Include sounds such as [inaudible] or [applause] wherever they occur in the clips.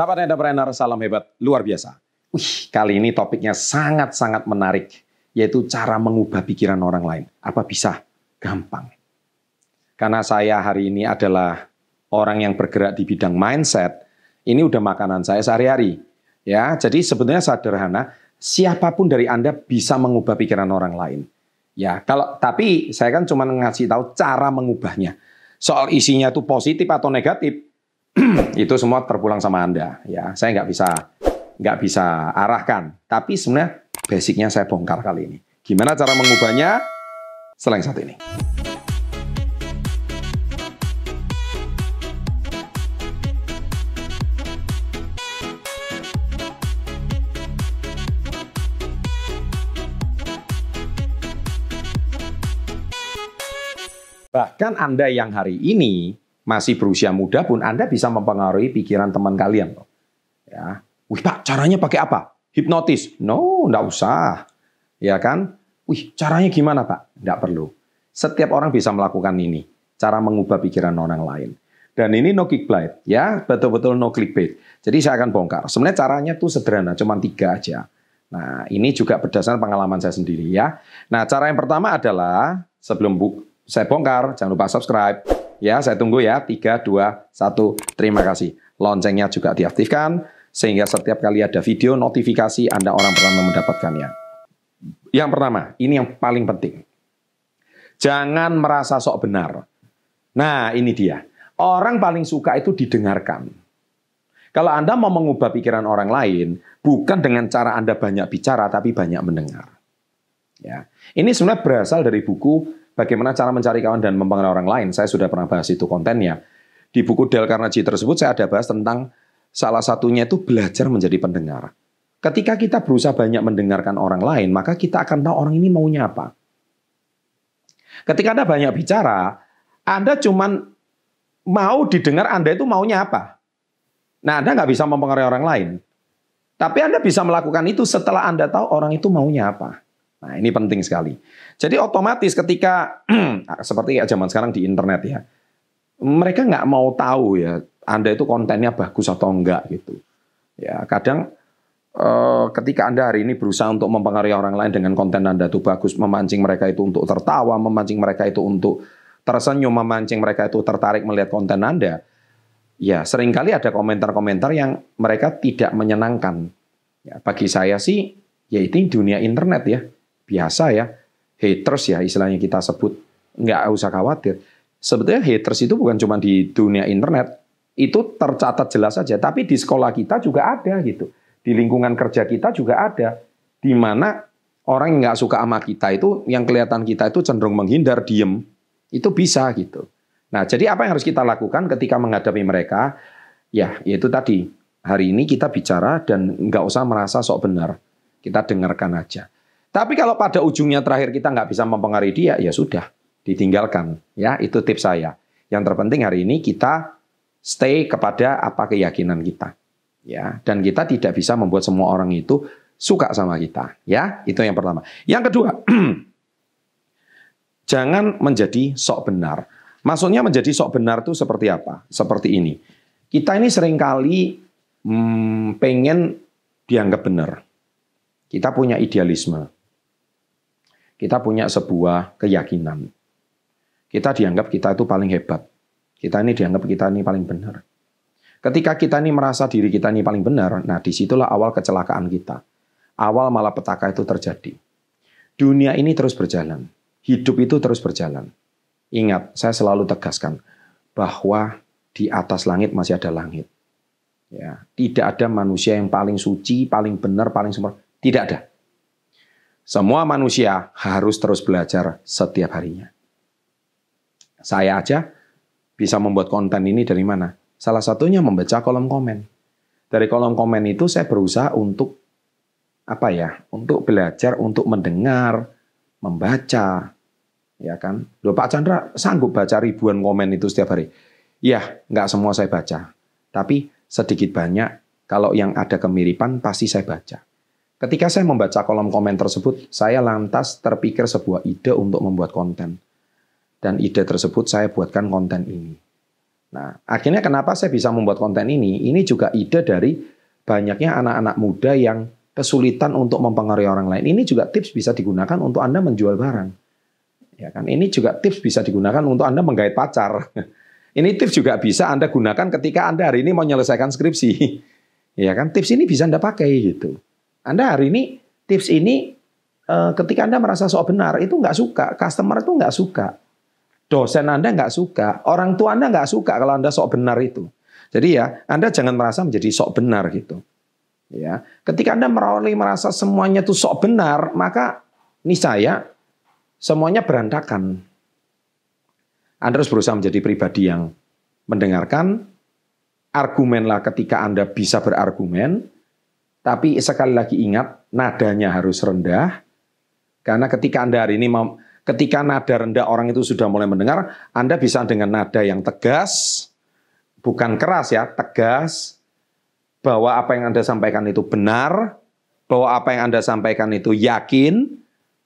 Sahabat entrepreneur, salam hebat, luar biasa. Wih, kali ini topiknya sangat-sangat menarik, yaitu cara mengubah pikiran orang lain. Apa bisa? Gampang. Karena saya hari ini adalah orang yang bergerak di bidang mindset, ini udah makanan saya sehari-hari. Ya, jadi sebenarnya sederhana, siapa pun dari Anda bisa mengubah pikiran orang lain. Ya, kalau tapi saya kan cuma ngasih tahu cara mengubahnya. Soal isinya itu positif atau negatif, [clears throat] itu semua terpulang sama Anda. Ya, saya nggak bisa nggak bisa arahkan. Tapi sebenarnya basicnya saya bongkar kali ini. Gimana cara mengubahnya? Selain satu ini. Bahkan Anda yang hari ini masih berusia muda pun Anda bisa mempengaruhi pikiran teman kalian. Ya. Wih Pak, caranya pakai apa? Hipnotis? No, enggak usah. Ya kan? Wih, caranya gimana Pak? Enggak perlu. Setiap orang bisa melakukan ini. Cara mengubah pikiran orang lain. Dan ini no clickbait, ya betul-betul no clickbait. Jadi saya akan bongkar. Sebenarnya caranya tuh sederhana, cuma tiga aja. Nah ini juga berdasarkan pengalaman saya sendiri ya. Nah cara yang pertama adalah sebelum bu saya bongkar, jangan lupa subscribe, Ya, saya tunggu ya. 3, 2, 1. Terima kasih. Loncengnya juga diaktifkan sehingga setiap kali ada video notifikasi Anda orang pertama mendapatkannya. Yang pertama, ini yang paling penting. Jangan merasa sok benar. Nah, ini dia. Orang paling suka itu didengarkan. Kalau Anda mau mengubah pikiran orang lain, bukan dengan cara Anda banyak bicara, tapi banyak mendengar. Ya. Ini sebenarnya berasal dari buku bagaimana cara mencari kawan dan mempengaruhi orang lain. Saya sudah pernah bahas itu kontennya. Di buku Dale Carnegie tersebut saya ada bahas tentang salah satunya itu belajar menjadi pendengar. Ketika kita berusaha banyak mendengarkan orang lain, maka kita akan tahu orang ini maunya apa. Ketika Anda banyak bicara, Anda cuman mau didengar Anda itu maunya apa. Nah, Anda nggak bisa mempengaruhi orang lain. Tapi Anda bisa melakukan itu setelah Anda tahu orang itu maunya apa. Nah, ini penting sekali. Jadi otomatis ketika [clears throat] seperti kayak zaman sekarang di internet ya, mereka nggak mau tahu ya Anda itu kontennya bagus atau enggak gitu. Ya kadang eh, ketika Anda hari ini berusaha untuk mempengaruhi orang lain dengan konten Anda itu bagus, memancing mereka itu untuk tertawa, memancing mereka itu untuk tersenyum, memancing mereka itu tertarik melihat konten Anda, ya sering kali ada komentar-komentar yang mereka tidak menyenangkan. Ya, bagi saya sih, ya itu dunia internet ya biasa ya, haters ya istilahnya kita sebut, nggak usah khawatir. Sebetulnya haters itu bukan cuma di dunia internet, itu tercatat jelas saja, tapi di sekolah kita juga ada gitu. Di lingkungan kerja kita juga ada, di mana orang yang nggak suka sama kita itu, yang kelihatan kita itu cenderung menghindar, diem, itu bisa gitu. Nah, jadi apa yang harus kita lakukan ketika menghadapi mereka? Ya, yaitu tadi, hari ini kita bicara dan nggak usah merasa sok benar. Kita dengarkan aja. Tapi kalau pada ujungnya terakhir kita nggak bisa mempengaruhi dia, ya sudah, ditinggalkan. Ya, itu tips saya. Yang terpenting hari ini kita stay kepada apa keyakinan kita. Ya, dan kita tidak bisa membuat semua orang itu suka sama kita. Ya, itu yang pertama. Yang kedua, [clears throat] jangan menjadi sok benar. Maksudnya menjadi sok benar itu seperti apa? Seperti ini. Kita ini sering kali hmm, pengen dianggap benar. Kita punya idealisme kita punya sebuah keyakinan. Kita dianggap kita itu paling hebat. Kita ini dianggap kita ini paling benar. Ketika kita ini merasa diri kita ini paling benar, nah di situlah awal kecelakaan kita. Awal malapetaka itu terjadi. Dunia ini terus berjalan. Hidup itu terus berjalan. Ingat, saya selalu tegaskan bahwa di atas langit masih ada langit. Ya, tidak ada manusia yang paling suci, paling benar, paling sempurna. Tidak ada. Semua manusia harus terus belajar setiap harinya. Saya aja bisa membuat konten ini dari mana? Salah satunya membaca kolom komen. Dari kolom komen itu saya berusaha untuk apa ya? Untuk belajar, untuk mendengar, membaca, ya kan? Loh Pak Chandra sanggup baca ribuan komen itu setiap hari? Ya, nggak semua saya baca. Tapi sedikit banyak, kalau yang ada kemiripan pasti saya baca. Ketika saya membaca kolom komen tersebut, saya lantas terpikir sebuah ide untuk membuat konten. Dan ide tersebut saya buatkan konten ini. Nah, akhirnya kenapa saya bisa membuat konten ini? Ini juga ide dari banyaknya anak-anak muda yang kesulitan untuk mempengaruhi orang lain. Ini juga tips bisa digunakan untuk Anda menjual barang. Ya kan? Ini juga tips bisa digunakan untuk Anda menggait pacar. [laughs] Ini tips juga bisa Anda gunakan ketika Anda hari ini mau menyelesaikan skripsi. [laughs] Ya kan? Tips ini bisa Anda pakai gitu. Anda hari ini tips ini eh, ketika Anda merasa sok benar itu nggak suka, customer itu nggak suka dosen Anda nggak suka, orang tua Anda nggak suka kalau Anda sok benar itu. Jadi ya, Anda jangan merasa menjadi sok benar gitu. Ya, ketika Anda merawali merasa semuanya itu sok benar, maka niscaya semuanya berantakan. Anda harus berusaha menjadi pribadi yang mendengarkan, argumenlah ketika Anda bisa berargumen, tapi sekali lagi ingat, nadanya harus rendah, karena ketika Anda hari ini mau Ketika nada rendah orang itu sudah mulai mendengar, Anda bisa dengan nada yang tegas, bukan keras ya, tegas, bahwa apa yang Anda sampaikan itu benar, bahwa apa yang Anda sampaikan itu yakin,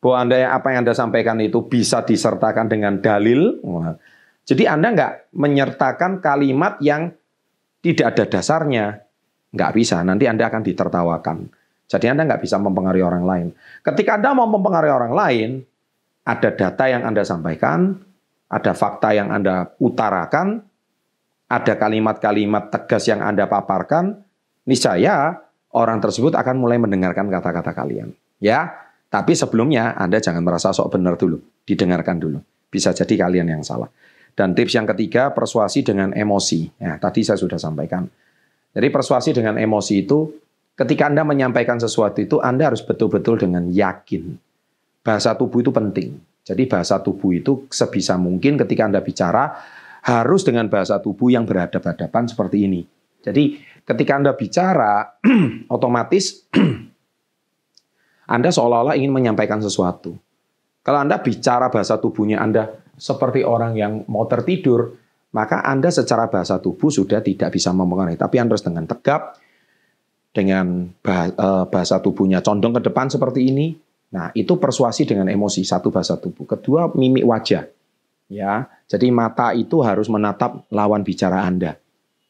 bahwa Anda apa yang Anda sampaikan itu bisa disertakan dengan dalil. Jadi Anda nggak menyertakan kalimat yang tidak ada dasarnya. Nggak bisa, nanti Anda akan ditertawakan. Jadi Anda nggak bisa mempengaruhi orang lain. Ketika Anda mau mempengaruhi orang lain, ada data yang Anda sampaikan, ada fakta yang Anda utarakan, ada kalimat-kalimat tegas yang Anda paparkan, niscaya orang tersebut akan mulai mendengarkan kata-kata kalian. Ya, tapi sebelumnya Anda jangan merasa sok benar dulu, didengarkan dulu. Bisa jadi kalian yang salah. Dan tips yang ketiga, persuasi dengan emosi. Ya, tadi saya sudah sampaikan. Jadi persuasi dengan emosi itu, ketika Anda menyampaikan sesuatu itu, Anda harus betul-betul dengan yakin bahasa tubuh itu penting. Jadi bahasa tubuh itu sebisa mungkin ketika Anda bicara harus dengan bahasa tubuh yang berhadapan-hadapan seperti ini. Jadi ketika Anda bicara [clears throat] otomatis [clears throat] Anda seolah-olah ingin menyampaikan sesuatu. Kalau Anda bicara bahasa tubuhnya Anda seperti orang yang mau tertidur, maka Anda secara bahasa tubuh sudah tidak bisa mempengaruhi. Tapi Anda harus dengan tegap, dengan eh, bahasa tubuhnya condong ke depan seperti ini, Nah, itu persuasi dengan emosi, satu bahasa tubuh. Kedua, mimik wajah. Ya, jadi mata itu harus menatap lawan bicara Anda.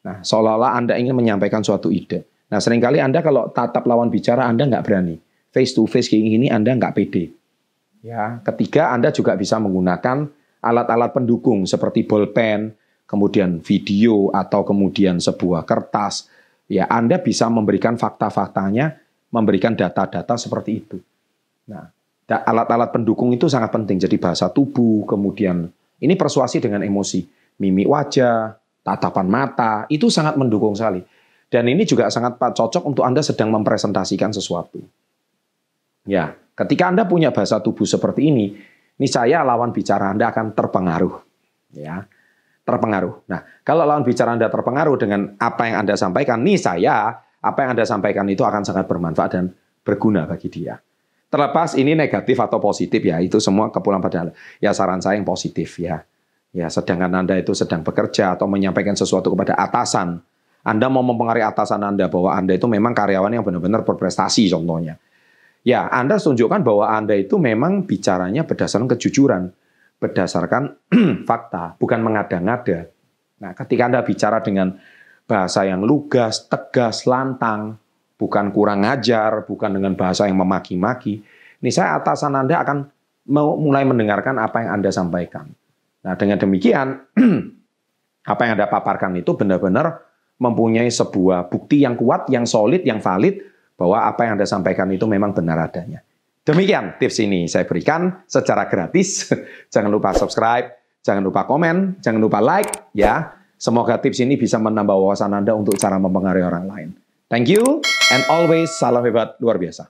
Nah, seolah-olah Anda ingin menyampaikan suatu ide. Nah, sering kali Anda kalau tatap lawan bicara Anda nggak berani. Face to face kayak gini Anda nggak pede. Ya, ketiga Anda juga bisa menggunakan alat-alat pendukung seperti bolpen, kemudian video atau kemudian sebuah kertas. Ya, Anda bisa memberikan fakta-faktanya, memberikan data-data seperti itu. Nah, alat-alat pendukung itu sangat penting. Jadi bahasa tubuh, kemudian ini persuasi dengan emosi, mimik wajah, tatapan mata, itu sangat mendukung sekali. Dan ini juga sangat cocok untuk Anda sedang mempresentasikan sesuatu. Ya, ketika Anda punya bahasa tubuh seperti ini, saya lawan bicara Anda akan terpengaruh. Ya, terpengaruh. Nah, kalau lawan bicara Anda terpengaruh dengan apa yang Anda sampaikan, nih saya, apa yang Anda sampaikan itu akan sangat bermanfaat dan berguna bagi dia. Terlepas ini negatif atau positif ya, itu semua kepulang pada ya saran saya yang positif ya. Ya, sedangkan Anda itu sedang bekerja atau menyampaikan sesuatu kepada atasan, Anda mau mempengaruhi atasan Anda bahwa Anda itu memang karyawan yang benar-benar berprestasi contohnya. Ya, Anda tunjukkan bahwa Anda itu memang bicaranya berdasarkan kejujuran, berdasarkan [clears throat] fakta, bukan mengada-ngada. Nah, ketika Anda bicara dengan bahasa yang lugas, tegas, lantang, bukan kurang ngajar, bukan dengan bahasa yang memaki-maki. Ini saya atasan Anda akan mulai mendengarkan apa yang Anda sampaikan. Nah, dengan demikian [clears throat] apa yang Anda paparkan itu benar-benar mempunyai sebuah bukti yang kuat, yang solid, yang valid bahwa apa yang Anda sampaikan itu memang benar adanya. Demikian tips ini saya berikan secara gratis. [laughs] jangan lupa subscribe, jangan lupa komen, jangan lupa like ya. Semoga tips ini bisa menambah wawasan Anda untuk cara mempengaruhi orang lain. Thank you and always salam hebat luar biasa.